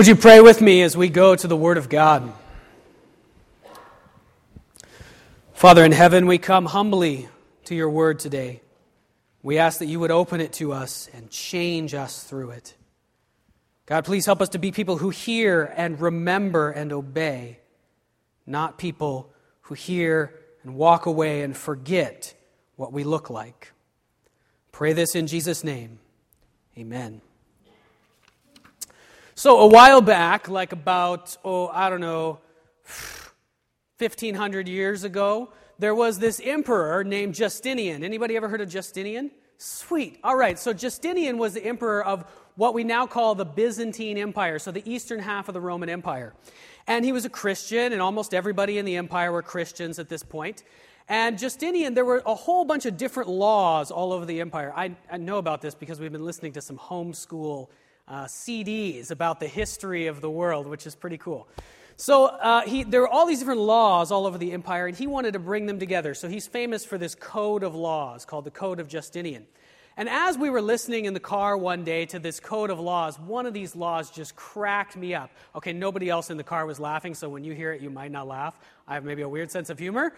Would you pray with me as we go to the Word of God? Father in heaven, we come humbly to your Word today. We ask that you would open it to us and change us through it. God, please help us to be people who hear and remember and obey, not people who hear and walk away and forget what we look like. Pray this in Jesus' name. Amen. So, a while back, like about, oh, I don't know, 1500 years ago, there was this emperor named Justinian. Anybody ever heard of Justinian? Sweet. All right, so Justinian was the emperor of what we now call the Byzantine Empire, so the eastern half of the Roman Empire. And he was a Christian, and almost everybody in the empire were Christians at this point. And Justinian, there were a whole bunch of different laws all over the empire. I, I know about this because we've been listening to some homeschool uh, CDs about the history of the world, which is pretty cool. So uh, he, there were all these different laws all over the empire, and he wanted to bring them together. So he's famous for this code of laws called the Code of Justinian. And as we were listening in the car one day to this code of laws, one of these laws just cracked me up. Okay, nobody else in the car was laughing, so when you hear it, you might not laugh. I have maybe a weird sense of humor.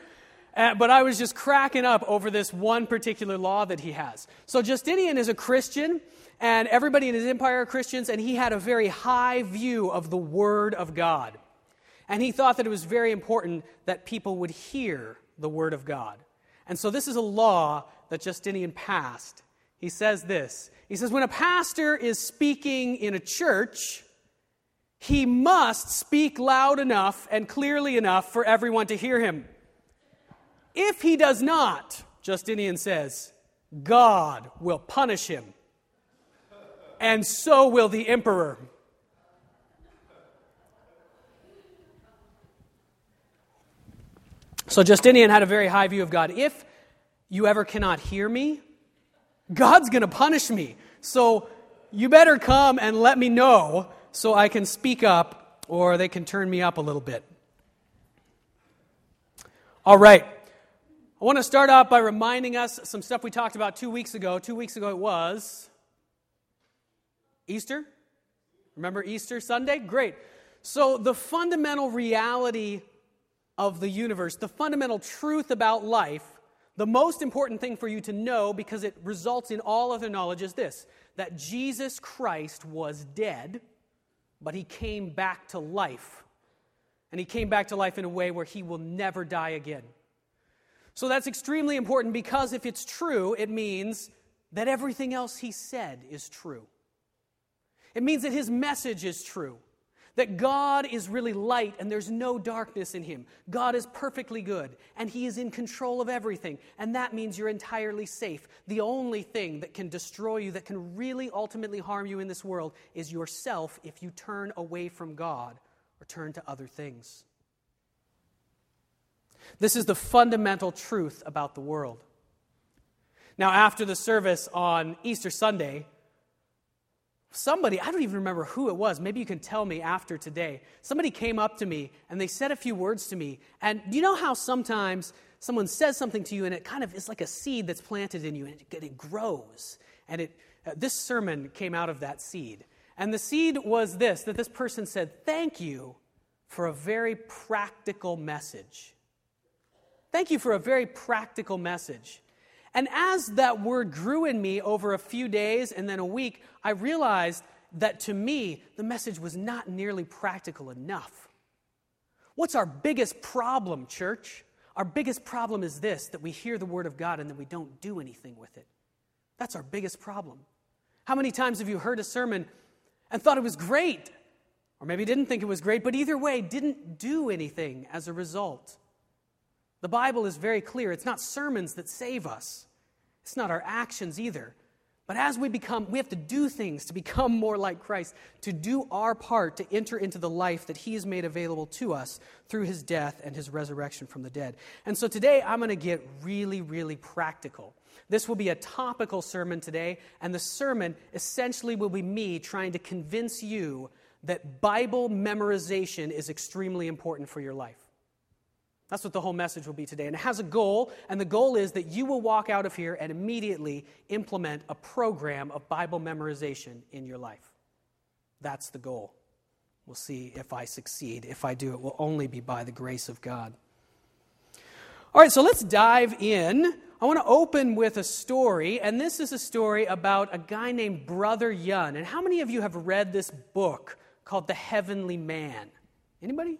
Uh, but I was just cracking up over this one particular law that he has. So Justinian is a Christian, and everybody in his empire are Christians, and he had a very high view of the Word of God. And he thought that it was very important that people would hear the Word of God. And so this is a law that Justinian passed. He says this He says, when a pastor is speaking in a church, he must speak loud enough and clearly enough for everyone to hear him. If he does not, Justinian says, God will punish him and so will the emperor. So Justinian had a very high view of God. If you ever cannot hear me, God's going to punish me. So you better come and let me know so I can speak up or they can turn me up a little bit. All right. I want to start off by reminding us some stuff we talked about two weeks ago. Two weeks ago it was Easter? Remember Easter Sunday? Great. So, the fundamental reality of the universe, the fundamental truth about life, the most important thing for you to know because it results in all other knowledge is this that Jesus Christ was dead, but he came back to life. And he came back to life in a way where he will never die again. So that's extremely important because if it's true, it means that everything else he said is true. It means that his message is true. That God is really light and there's no darkness in him. God is perfectly good and he is in control of everything. And that means you're entirely safe. The only thing that can destroy you, that can really ultimately harm you in this world, is yourself if you turn away from God or turn to other things. This is the fundamental truth about the world. Now, after the service on Easter Sunday, somebody, I don't even remember who it was, maybe you can tell me after today. Somebody came up to me and they said a few words to me. And you know how sometimes someone says something to you and it kind of is like a seed that's planted in you and it, it grows? And it, uh, this sermon came out of that seed. And the seed was this that this person said, Thank you for a very practical message. Thank you for a very practical message. And as that word grew in me over a few days and then a week, I realized that to me, the message was not nearly practical enough. What's our biggest problem, church? Our biggest problem is this that we hear the word of God and then we don't do anything with it. That's our biggest problem. How many times have you heard a sermon and thought it was great? Or maybe didn't think it was great, but either way, didn't do anything as a result. The Bible is very clear. It's not sermons that save us, it's not our actions either. But as we become, we have to do things to become more like Christ, to do our part to enter into the life that He has made available to us through His death and His resurrection from the dead. And so today I'm going to get really, really practical. This will be a topical sermon today, and the sermon essentially will be me trying to convince you that Bible memorization is extremely important for your life. That's what the whole message will be today. And it has a goal, and the goal is that you will walk out of here and immediately implement a program of Bible memorization in your life. That's the goal. We'll see if I succeed. If I do, it will only be by the grace of God. All right, so let's dive in. I want to open with a story, and this is a story about a guy named Brother Yun. And how many of you have read this book called The Heavenly Man? Anybody?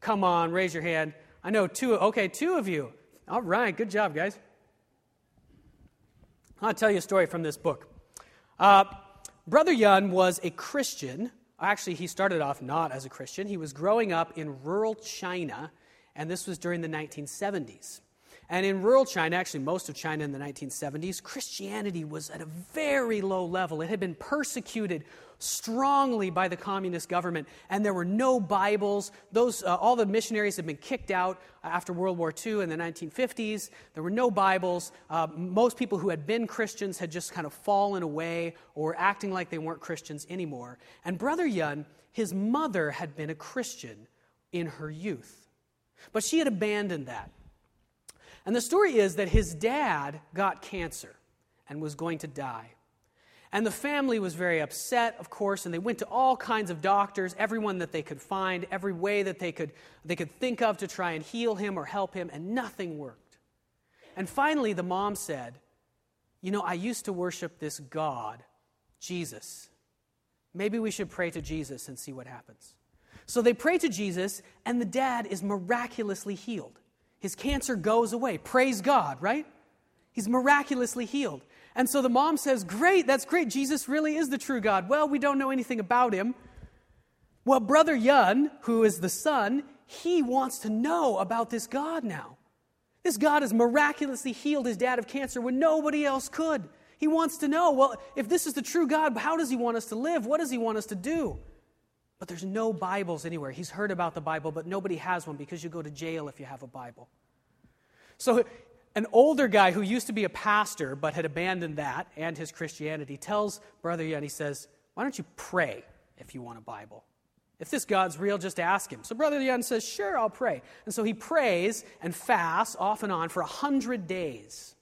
Come on, raise your hand. I know two. Okay, two of you. All right, good job, guys. I'll tell you a story from this book. Uh, Brother Yun was a Christian. Actually, he started off not as a Christian. He was growing up in rural China and this was during the 1970s. And in rural China, actually most of China in the 1970s, Christianity was at a very low level. It had been persecuted strongly by the communist government, and there were no Bibles. Those, uh, all the missionaries had been kicked out after World War II in the 1950s. There were no Bibles. Uh, most people who had been Christians had just kind of fallen away or acting like they weren't Christians anymore. And Brother Yun, his mother had been a Christian in her youth. But she had abandoned that. And the story is that his dad got cancer and was going to die. And the family was very upset, of course, and they went to all kinds of doctors, everyone that they could find, every way that they could, they could think of to try and heal him or help him, and nothing worked. And finally, the mom said, You know, I used to worship this God, Jesus. Maybe we should pray to Jesus and see what happens. So they pray to Jesus, and the dad is miraculously healed. His cancer goes away. Praise God, right? He's miraculously healed. And so the mom says, Great, that's great. Jesus really is the true God. Well, we don't know anything about him. Well, Brother Yun, who is the son, he wants to know about this God now. This God has miraculously healed his dad of cancer when nobody else could. He wants to know, well, if this is the true God, how does he want us to live? What does he want us to do? But there's no Bibles anywhere. He's heard about the Bible, but nobody has one because you go to jail if you have a Bible. So, an older guy who used to be a pastor but had abandoned that and his Christianity tells Brother Yun, he says, Why don't you pray if you want a Bible? If this God's real, just ask him. So Brother Yun says, Sure, I'll pray. And so he prays and fasts off and on for a hundred days.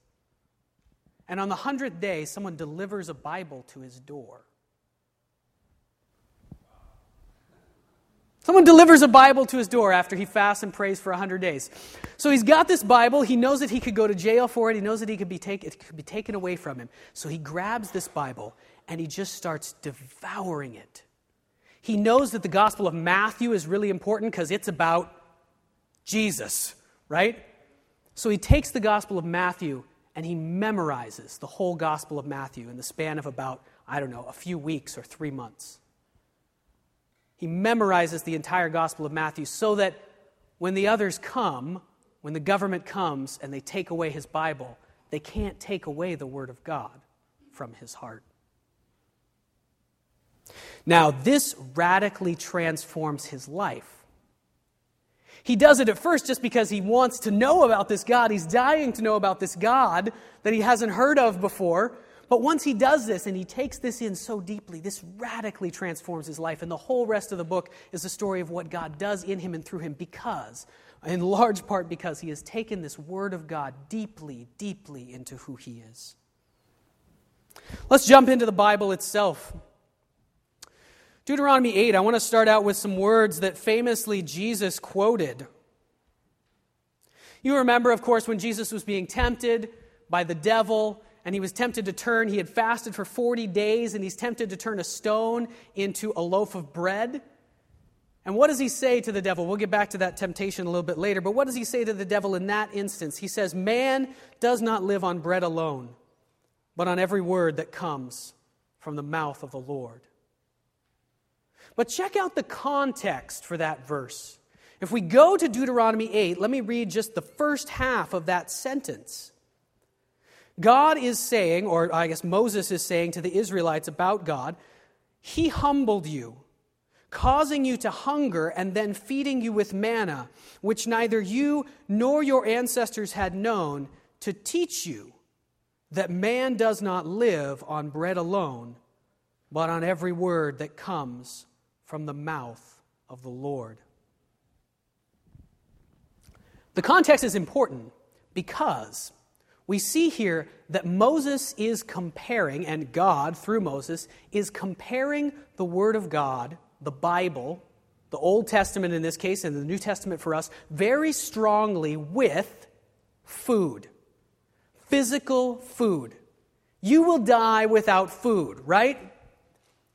And on the hundredth day, someone delivers a Bible to his door. Someone delivers a Bible to his door after he fasts and prays for 100 days. So he's got this Bible. He knows that he could go to jail for it. He knows that he could be take, it could be taken away from him. So he grabs this Bible and he just starts devouring it. He knows that the Gospel of Matthew is really important because it's about Jesus, right? So he takes the Gospel of Matthew and he memorizes the whole Gospel of Matthew in the span of about, I don't know, a few weeks or three months. He memorizes the entire Gospel of Matthew so that when the others come, when the government comes and they take away his Bible, they can't take away the Word of God from his heart. Now, this radically transforms his life. He does it at first just because he wants to know about this God. He's dying to know about this God that he hasn't heard of before. But once he does this and he takes this in so deeply, this radically transforms his life. And the whole rest of the book is the story of what God does in him and through him because, in large part, because he has taken this word of God deeply, deeply into who he is. Let's jump into the Bible itself. Deuteronomy 8, I want to start out with some words that famously Jesus quoted. You remember, of course, when Jesus was being tempted by the devil and he was tempted to turn, he had fasted for 40 days, and he's tempted to turn a stone into a loaf of bread. And what does he say to the devil? We'll get back to that temptation a little bit later, but what does he say to the devil in that instance? He says, Man does not live on bread alone, but on every word that comes from the mouth of the Lord. But check out the context for that verse. If we go to Deuteronomy 8, let me read just the first half of that sentence. God is saying, or I guess Moses is saying to the Israelites about God, He humbled you, causing you to hunger and then feeding you with manna, which neither you nor your ancestors had known, to teach you that man does not live on bread alone, but on every word that comes from the mouth of the Lord. The context is important because we see here that Moses is comparing, and God, through Moses, is comparing the Word of God, the Bible, the Old Testament in this case and the New Testament for us, very strongly with food, physical food. You will die without food, right?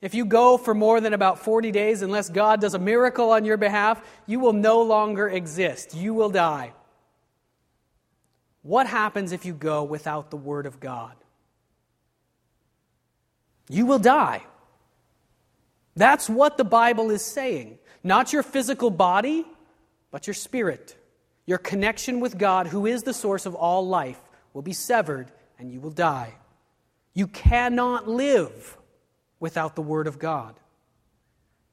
If you go for more than about 40 days, unless God does a miracle on your behalf, you will no longer exist. You will die. What happens if you go without the Word of God? You will die. That's what the Bible is saying. Not your physical body, but your spirit. Your connection with God, who is the source of all life, will be severed and you will die. You cannot live without the Word of God.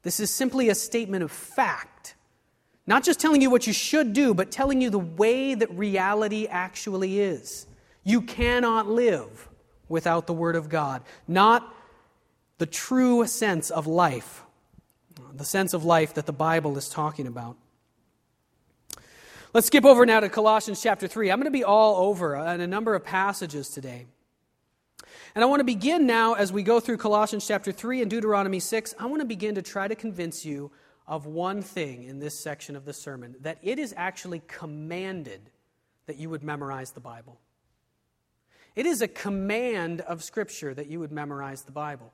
This is simply a statement of fact. Not just telling you what you should do, but telling you the way that reality actually is. You cannot live without the Word of God. Not the true sense of life, the sense of life that the Bible is talking about. Let's skip over now to Colossians chapter 3. I'm going to be all over in a number of passages today. And I want to begin now as we go through Colossians chapter 3 and Deuteronomy 6. I want to begin to try to convince you of one thing in this section of the sermon that it is actually commanded that you would memorize the Bible. It is a command of Scripture that you would memorize the Bible.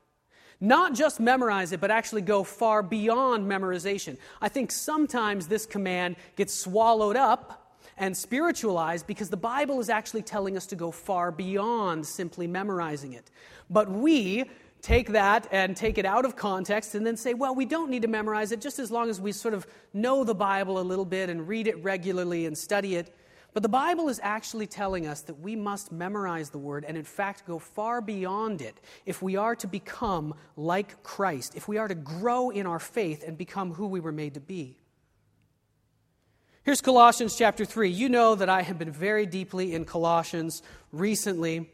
Not just memorize it, but actually go far beyond memorization. I think sometimes this command gets swallowed up and spiritualized because the Bible is actually telling us to go far beyond simply memorizing it. But we take that and take it out of context and then say, well, we don't need to memorize it just as long as we sort of know the Bible a little bit and read it regularly and study it. But the Bible is actually telling us that we must memorize the Word and, in fact, go far beyond it if we are to become like Christ, if we are to grow in our faith and become who we were made to be. Here's Colossians chapter 3. You know that I have been very deeply in Colossians recently.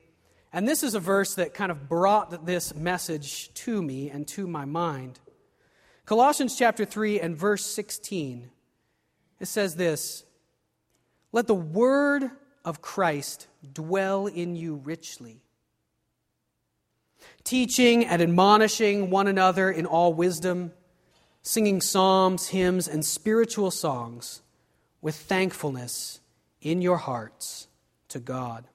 And this is a verse that kind of brought this message to me and to my mind. Colossians chapter 3 and verse 16. It says this Let the word of Christ dwell in you richly, teaching and admonishing one another in all wisdom, singing psalms, hymns, and spiritual songs with thankfulness in your hearts to God.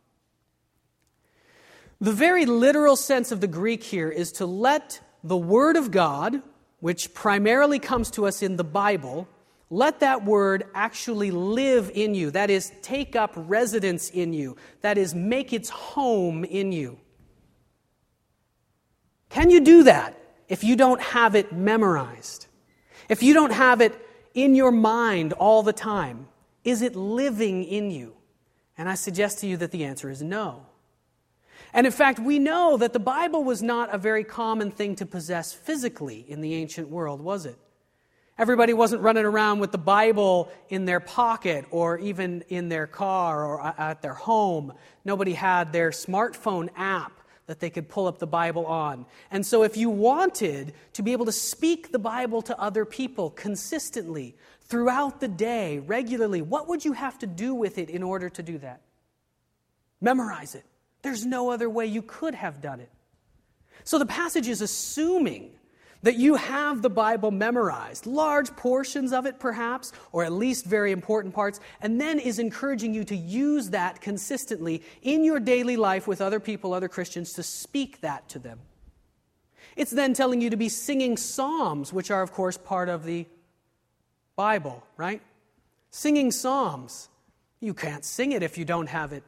The very literal sense of the Greek here is to let the Word of God, which primarily comes to us in the Bible, let that Word actually live in you. That is, take up residence in you. That is, make its home in you. Can you do that if you don't have it memorized? If you don't have it in your mind all the time? Is it living in you? And I suggest to you that the answer is no. And in fact, we know that the Bible was not a very common thing to possess physically in the ancient world, was it? Everybody wasn't running around with the Bible in their pocket or even in their car or at their home. Nobody had their smartphone app that they could pull up the Bible on. And so, if you wanted to be able to speak the Bible to other people consistently throughout the day, regularly, what would you have to do with it in order to do that? Memorize it. There's no other way you could have done it. So the passage is assuming that you have the Bible memorized, large portions of it perhaps, or at least very important parts, and then is encouraging you to use that consistently in your daily life with other people, other Christians, to speak that to them. It's then telling you to be singing psalms, which are, of course, part of the Bible, right? Singing psalms. You can't sing it if you don't have it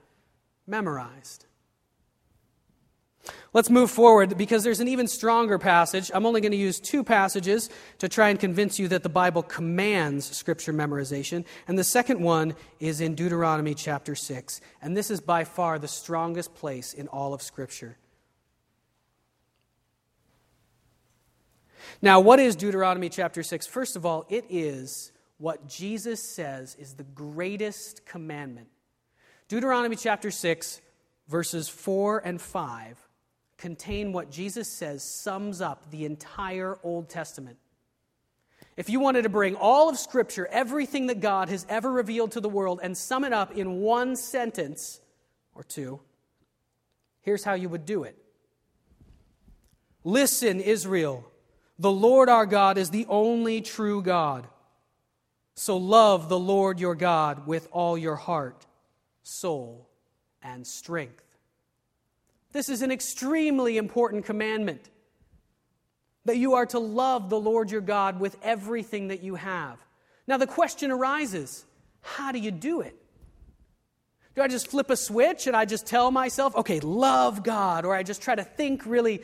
memorized. Let's move forward because there's an even stronger passage. I'm only going to use two passages to try and convince you that the Bible commands scripture memorization. And the second one is in Deuteronomy chapter 6. And this is by far the strongest place in all of scripture. Now, what is Deuteronomy chapter 6? First of all, it is what Jesus says is the greatest commandment. Deuteronomy chapter 6, verses 4 and 5 contain what Jesus says sums up the entire Old Testament. If you wanted to bring all of Scripture, everything that God has ever revealed to the world, and sum it up in one sentence or two, here's how you would do it Listen, Israel, The Lord our God is the only true God. So love the Lord your God with all your heart, soul, and strength. This is an extremely important commandment that you are to love the Lord your God with everything that you have. Now, the question arises how do you do it? Do I just flip a switch and I just tell myself, okay, love God? Or I just try to think really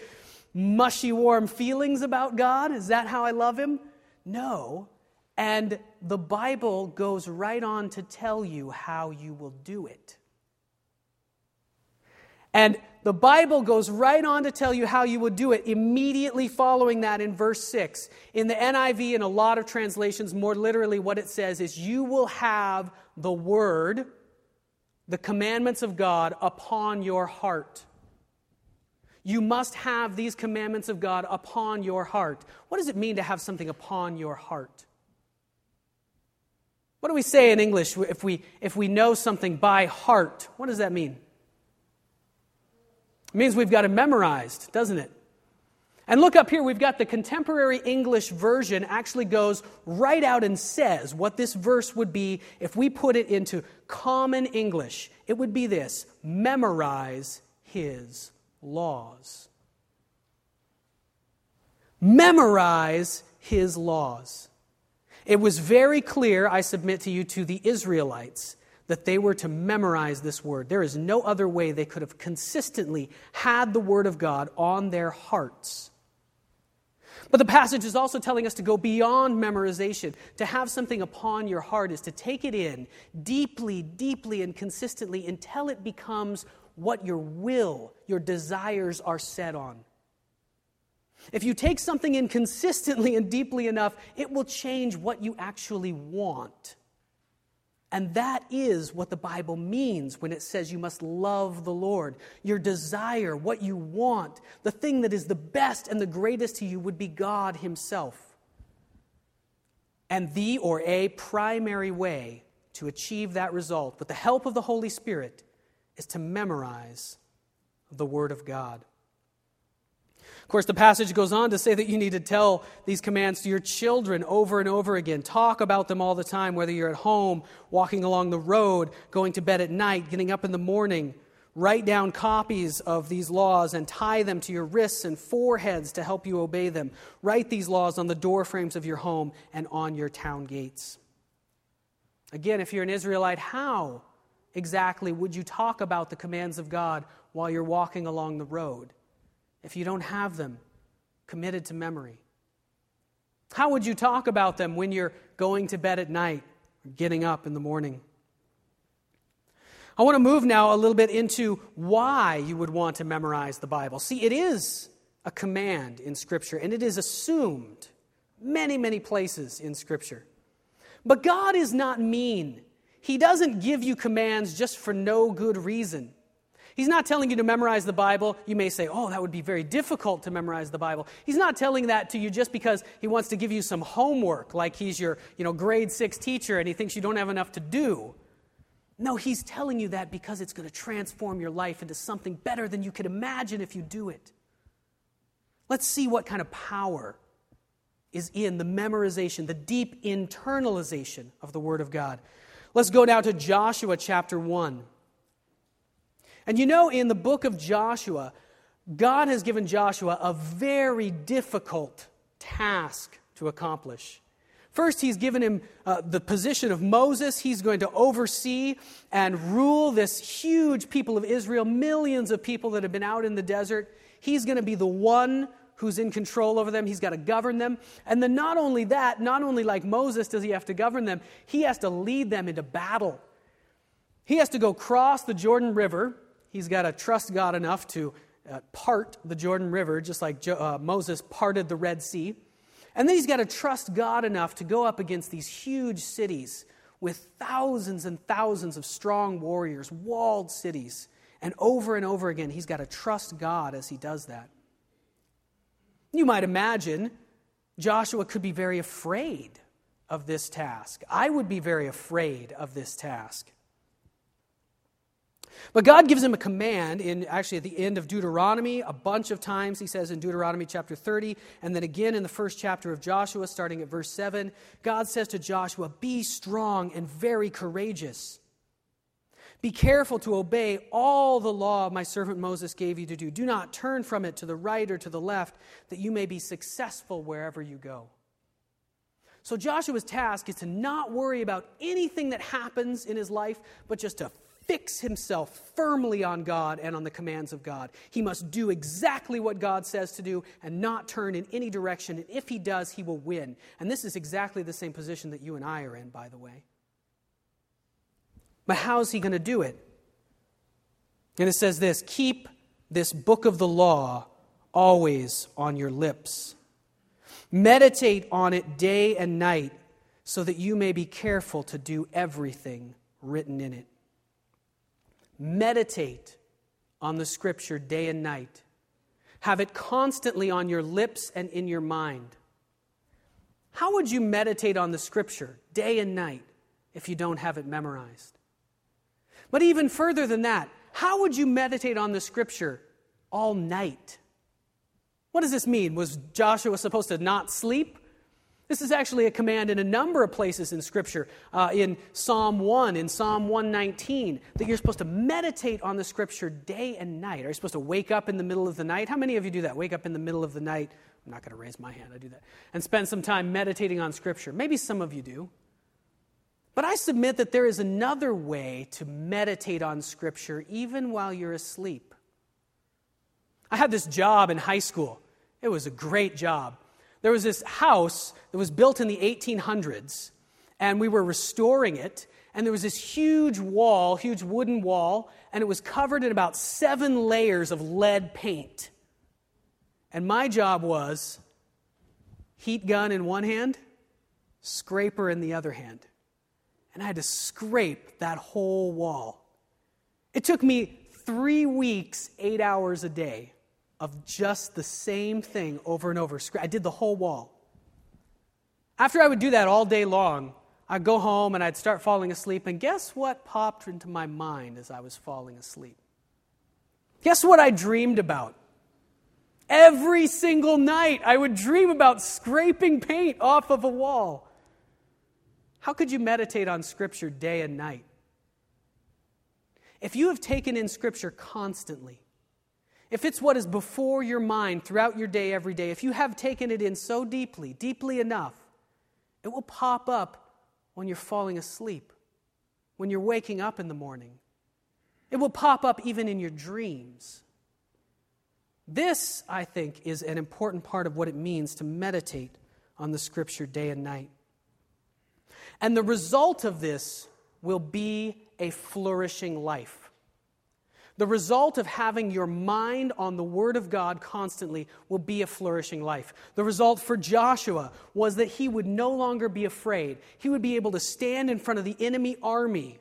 mushy, warm feelings about God? Is that how I love Him? No. And the Bible goes right on to tell you how you will do it. And the Bible goes right on to tell you how you would do it immediately following that in verse 6. In the NIV and a lot of translations, more literally, what it says is, You will have the Word the commandments of God upon your heart. You must have these commandments of God upon your heart. What does it mean to have something upon your heart? What do we say in English if we, if we know something by heart? What does that mean? It means we've got it memorized, doesn't it? And look up here, we've got the contemporary English version actually goes right out and says what this verse would be if we put it into common English. It would be this memorize his laws. Memorize his laws. It was very clear, I submit to you, to the Israelites that they were to memorize this word. There is no other way they could have consistently had the word of God on their hearts but the passage is also telling us to go beyond memorization. To have something upon your heart is to take it in deeply, deeply, and consistently until it becomes what your will, your desires are set on. If you take something in consistently and deeply enough, it will change what you actually want. And that is what the Bible means when it says you must love the Lord. Your desire, what you want, the thing that is the best and the greatest to you would be God Himself. And the or a primary way to achieve that result, with the help of the Holy Spirit, is to memorize the Word of God. Of course, the passage goes on to say that you need to tell these commands to your children over and over again. Talk about them all the time, whether you're at home, walking along the road, going to bed at night, getting up in the morning. Write down copies of these laws and tie them to your wrists and foreheads to help you obey them. Write these laws on the door frames of your home and on your town gates. Again, if you're an Israelite, how exactly would you talk about the commands of God while you're walking along the road? If you don't have them committed to memory? How would you talk about them when you're going to bed at night or getting up in the morning? I want to move now a little bit into why you would want to memorize the Bible. See, it is a command in Scripture, and it is assumed many, many places in Scripture. But God is not mean. He doesn't give you commands just for no good reason. He's not telling you to memorize the Bible. You may say, oh, that would be very difficult to memorize the Bible. He's not telling that to you just because he wants to give you some homework, like he's your you know, grade six teacher and he thinks you don't have enough to do. No, he's telling you that because it's going to transform your life into something better than you could imagine if you do it. Let's see what kind of power is in the memorization, the deep internalization of the Word of God. Let's go now to Joshua chapter 1. And you know, in the book of Joshua, God has given Joshua a very difficult task to accomplish. First, he's given him uh, the position of Moses. He's going to oversee and rule this huge people of Israel, millions of people that have been out in the desert. He's going to be the one who's in control over them. He's got to govern them. And then, not only that, not only like Moses does he have to govern them, he has to lead them into battle. He has to go cross the Jordan River He's got to trust God enough to uh, part the Jordan River, just like jo- uh, Moses parted the Red Sea. And then he's got to trust God enough to go up against these huge cities with thousands and thousands of strong warriors, walled cities. And over and over again, he's got to trust God as he does that. You might imagine Joshua could be very afraid of this task. I would be very afraid of this task. But God gives him a command in actually at the end of Deuteronomy, a bunch of times he says in Deuteronomy chapter 30, and then again in the first chapter of Joshua, starting at verse 7. God says to Joshua, Be strong and very courageous. Be careful to obey all the law my servant Moses gave you to do. Do not turn from it to the right or to the left, that you may be successful wherever you go. So Joshua's task is to not worry about anything that happens in his life, but just to fix himself firmly on God and on the commands of God. He must do exactly what God says to do and not turn in any direction. And if he does, he will win. And this is exactly the same position that you and I are in, by the way. But how's he going to do it? And it says this keep this book of the law always on your lips. Meditate on it day and night so that you may be careful to do everything written in it. Meditate on the scripture day and night. Have it constantly on your lips and in your mind. How would you meditate on the scripture day and night if you don't have it memorized? But even further than that, how would you meditate on the scripture all night? What does this mean? Was Joshua supposed to not sleep? This is actually a command in a number of places in Scripture. Uh, in Psalm 1, in Psalm 119, that you're supposed to meditate on the Scripture day and night. Are you supposed to wake up in the middle of the night? How many of you do that? Wake up in the middle of the night. I'm not going to raise my hand, I do that. And spend some time meditating on Scripture. Maybe some of you do. But I submit that there is another way to meditate on Scripture even while you're asleep. I had this job in high school. It was a great job. There was this house that was built in the 1800s, and we were restoring it. And there was this huge wall, huge wooden wall, and it was covered in about seven layers of lead paint. And my job was heat gun in one hand, scraper in the other hand and I had to scrape that whole wall. It took me three weeks, eight hours a day of just the same thing over and over. I did the whole wall. After I would do that all day long, I'd go home and I'd start falling asleep, and guess what popped into my mind as I was falling asleep? Guess what I dreamed about? Every single night, I would dream about scraping paint off of a wall. How could you meditate on Scripture day and night? If you have taken in Scripture constantly, if it's what is before your mind throughout your day, every day, if you have taken it in so deeply, deeply enough, it will pop up when you're falling asleep, when you're waking up in the morning. It will pop up even in your dreams. This, I think, is an important part of what it means to meditate on the Scripture day and night. And the result of this will be a flourishing life. The result of having your mind on the Word of God constantly will be a flourishing life. The result for Joshua was that he would no longer be afraid. He would be able to stand in front of the enemy army,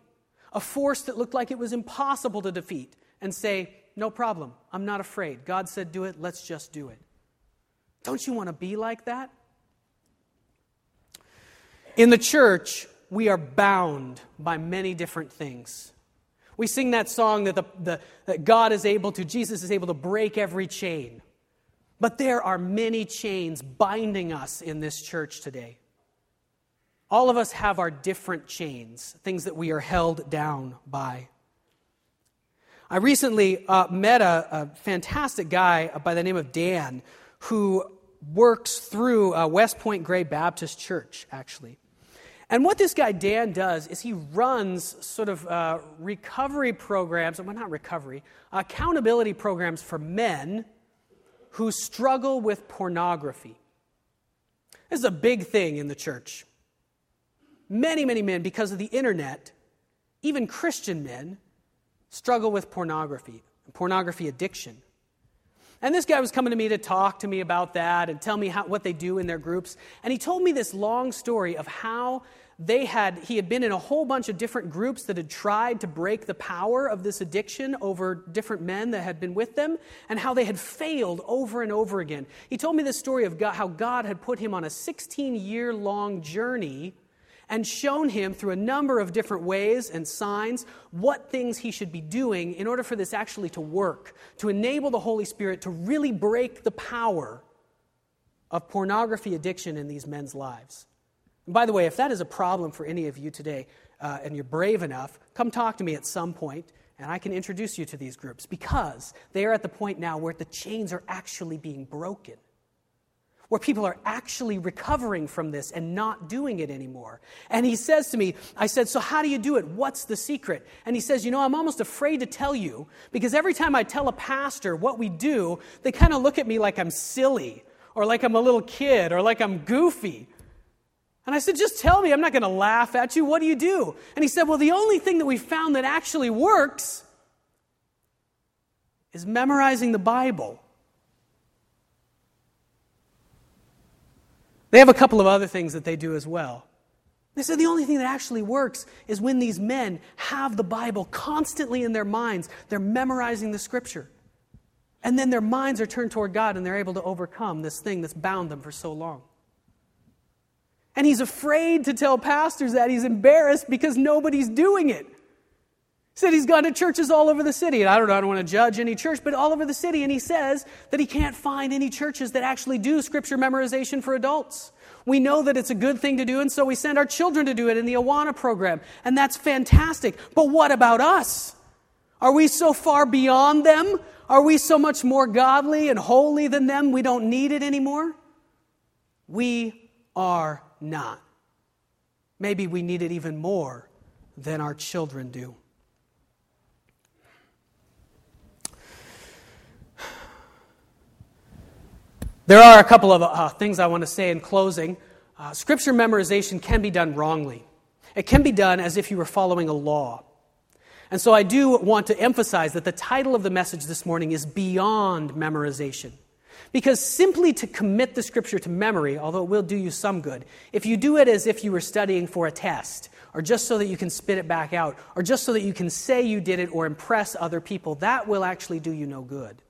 a force that looked like it was impossible to defeat, and say, No problem, I'm not afraid. God said, Do it, let's just do it. Don't you want to be like that? In the church, we are bound by many different things. We sing that song that, the, the, that God is able to, Jesus is able to break every chain. But there are many chains binding us in this church today. All of us have our different chains, things that we are held down by. I recently uh, met a, a, fantastic guy by the name of Dan who works through uh, West Point Grey Baptist Church, actually. And what this guy Dan does is he runs sort of uh, recovery programs, well, not recovery, accountability programs for men who struggle with pornography. This is a big thing in the church. Many, many men, because of the internet, even Christian men, struggle with pornography, pornography addiction. And this guy was coming to me to talk to me about that and tell me how, what they do in their groups. And he told me this long story of how they had he had been in a whole bunch of different groups that had tried to break the power of this addiction over different men that had been with them and how they had failed over and over again he told me this story of god, how god had put him on a 16 year long journey and shown him through a number of different ways and signs what things he should be doing in order for this actually to work, to enable the Holy Spirit to really break the power of pornography addiction in these men's lives. And by the way, if that is a problem for any of you today uh, and you're brave enough, come talk to me at some point and I can introduce you to these groups because they are at the point now where the chains are actually being broken where people are actually recovering from this and not doing it anymore. And he says to me, I said, So how do you do it? What's the secret? And he says, You know, I'm almost afraid to tell you because every time I tell a pastor what we do, they kind of look at me like I'm silly or like I'm a little kid or like I'm goofy. And I said, Just tell me, I'm not going to laugh at you. What do you do? And he said, Well, the only thing that we found that actually works is memorizing the Bible. They have a couple of other things that they do as well. They said the only thing that actually works is when these men have the Bible constantly in their minds. They're memorizing the scripture. And then their minds are turned toward God and they're able to overcome this thing that's bound them for so long. And he's afraid to tell pastors that. He's embarrassed because nobody's doing it. He said he's gone to churches all over the city. And I don't know, I don't want to judge any church, but all over the city. And he says that he can't find any churches that actually do scripture memorization for adults. We know that it's a good thing to do, and so we send our children to do it in the Awana program. And that's fantastic. But what about us? Are we so far beyond them? Are we so much more godly and holy than them we don't need it anymore? We are not. Maybe we need it even more than our children do. There are a couple of uh, things I want to say in closing. Uh, scripture memorization can be done wrongly. It can be done as if you were following a law. And so I do want to emphasize that the title of the message this morning is Beyond Memorization. Because simply to commit the scripture to memory, although it will do you some good, if you do it as if you were studying for a test, or just so that you can spit it back out, or just so that you can say you did it or impress other people, that will actually do you no good.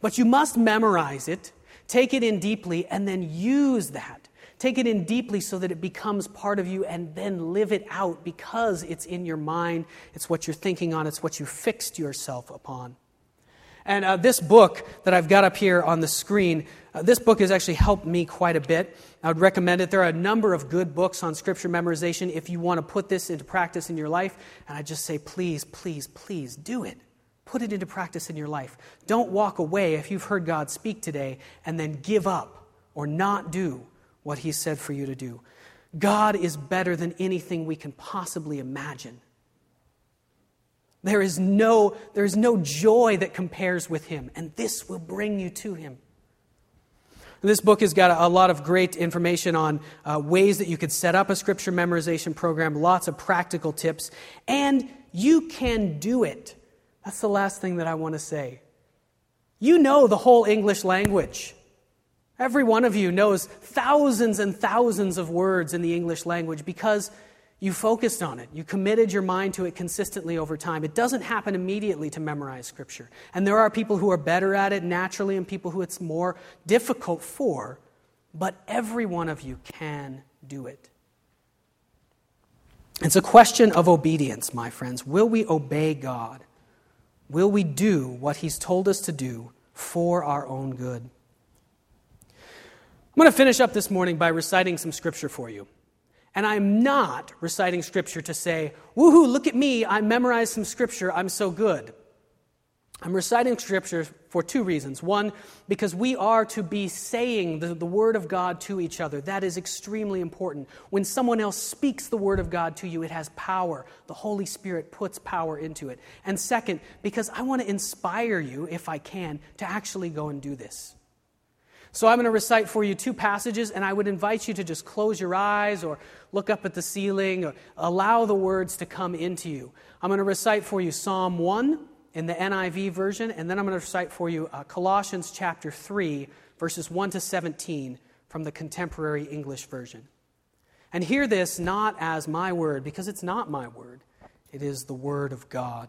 But you must memorize it, take it in deeply, and then use that. Take it in deeply so that it becomes part of you and then live it out because it's in your mind, it's what you're thinking on, it's what you fixed yourself upon. And uh, this book that I've got up here on the screen, uh, this book has actually helped me quite a bit. I would recommend it. There are a number of good books on scripture memorization if you want to put this into practice in your life. And I just say, please, please, please do it. Put it into practice in your life. Don't walk away if you've heard God speak today and then give up or not do what He said for you to do. God is better than anything we can possibly imagine. There is no, there is no joy that compares with Him, and this will bring you to Him. This book has got a, lot of great information on uh, ways that you could set up a scripture memorization program, lots of practical tips, and you can do it. That's the last thing that I want to say. You know the whole English language. Every one of you knows thousands and thousands of words in the English language because you focused on it. You committed your mind to it consistently over time. It doesn't happen immediately to memorize Scripture. And there are people who are better at it naturally and people who it's more difficult for, but every one of you can do it. It's a question of obedience, my friends. Will we obey God? Will we do what He's told us to do for our own good? I'm going to finish up this morning by reciting some scripture for you. And I'm not reciting scripture to say, woohoo, look at me, I memorized some scripture, I'm so good. I'm reciting scripture for two reasons. One, because we are to be saying the, the word of God to each other. That is extremely important. When someone else speaks the word of God to you, it has power. The Holy Spirit puts power into it. And second, because I want to inspire you, if I can, to actually go and do this. So I'm going to recite for you two passages, and I would invite you to just close your eyes or look up at the ceiling or allow the words to come into you. I'm going to recite for you Psalm 1 in the NIV version, and then I'm going to recite for you uh, Colossians chapter 3, verses 1 to 17 from the contemporary English version. And hear this not as my word, because it's not my word, it is the word of God.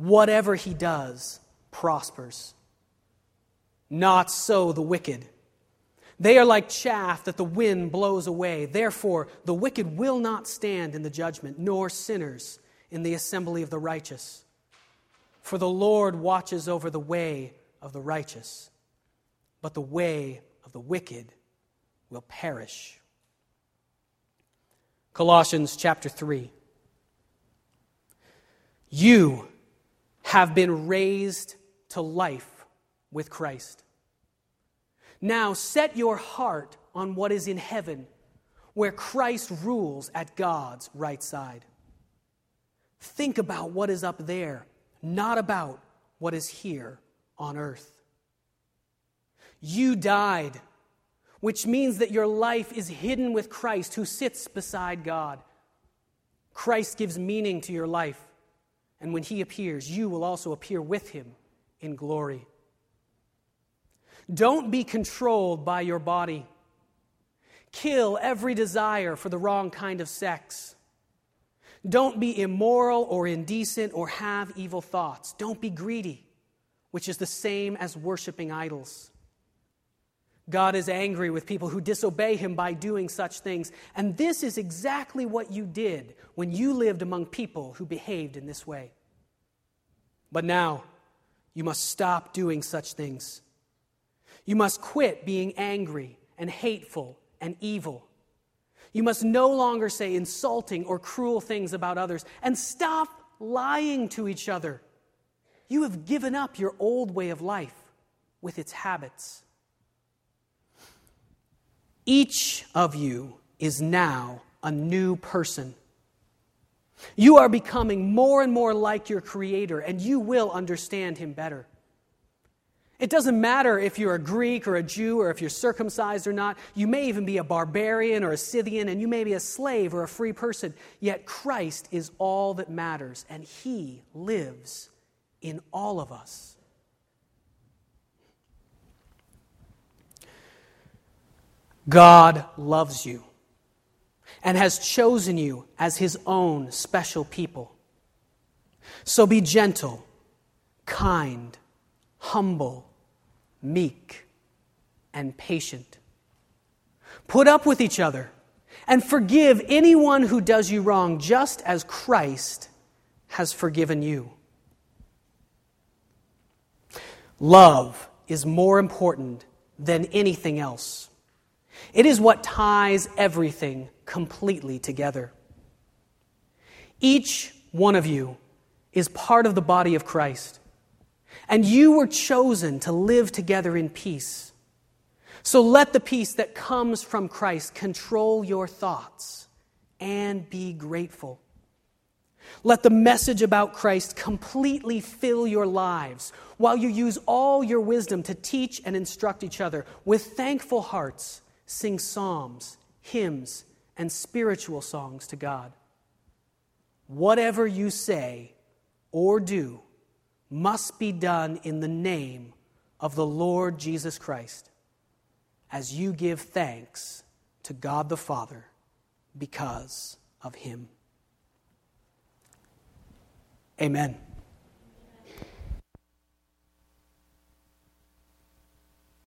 Whatever he does prospers. Not so the wicked. They are like chaff that the wind blows away. Therefore, the wicked will not stand in the judgment, nor sinners in the assembly of the righteous. For the Lord watches over the way of the righteous, but the way of the wicked will perish. Colossians chapter 3. You have been raised to life with Christ. Now set your heart on what is in heaven, where Christ rules at God's right side. Think about what is up there, not about what is here on earth. You died which means that your life is hidden with Christ who sits beside God. Christ gives meaning to your life, and when he appears, you will also appear with him in glory. Don't be controlled by your body. Kill every desire for the wrong kind of sex. Don't be immoral or indecent or have evil thoughts. Don't be greedy, which is the same as worshiping idols. God is angry with people who disobey him by doing such things. And this is exactly what you did when you lived among people who behaved in this way. But now, you must stop doing such things. You must quit being angry and hateful and evil. You must no longer say insulting or cruel things about others and stop lying to each other. You have given up your old way of life with its habits. Each of you is now a new person. You are becoming more and more like your Creator, and you will understand Him better. It doesn't matter if you're a Greek or a Jew or if you're circumcised or not. You may even be a barbarian or a Scythian, and you may be a slave or a free person. Yet Christ is all that matters, and He lives in all of us. God loves you and has chosen you as his own special people. So be gentle, kind, humble, meek, and patient. Put up with each other and forgive anyone who does you wrong, just as Christ has forgiven you. Love is more important than anything else. It is what ties everything completely together. Each one of you is part of the body of Christ, and you were chosen to live together in peace. So let the peace that comes from Christ control your thoughts and be grateful. Let the message about Christ completely fill your lives while you use all your wisdom to teach and instruct each other with thankful hearts sing psalms, hymns, and spiritual songs to God. Whatever you say or do must be done in the name of the Lord Jesus Christ as you give thanks to God the Father because of him. Amen.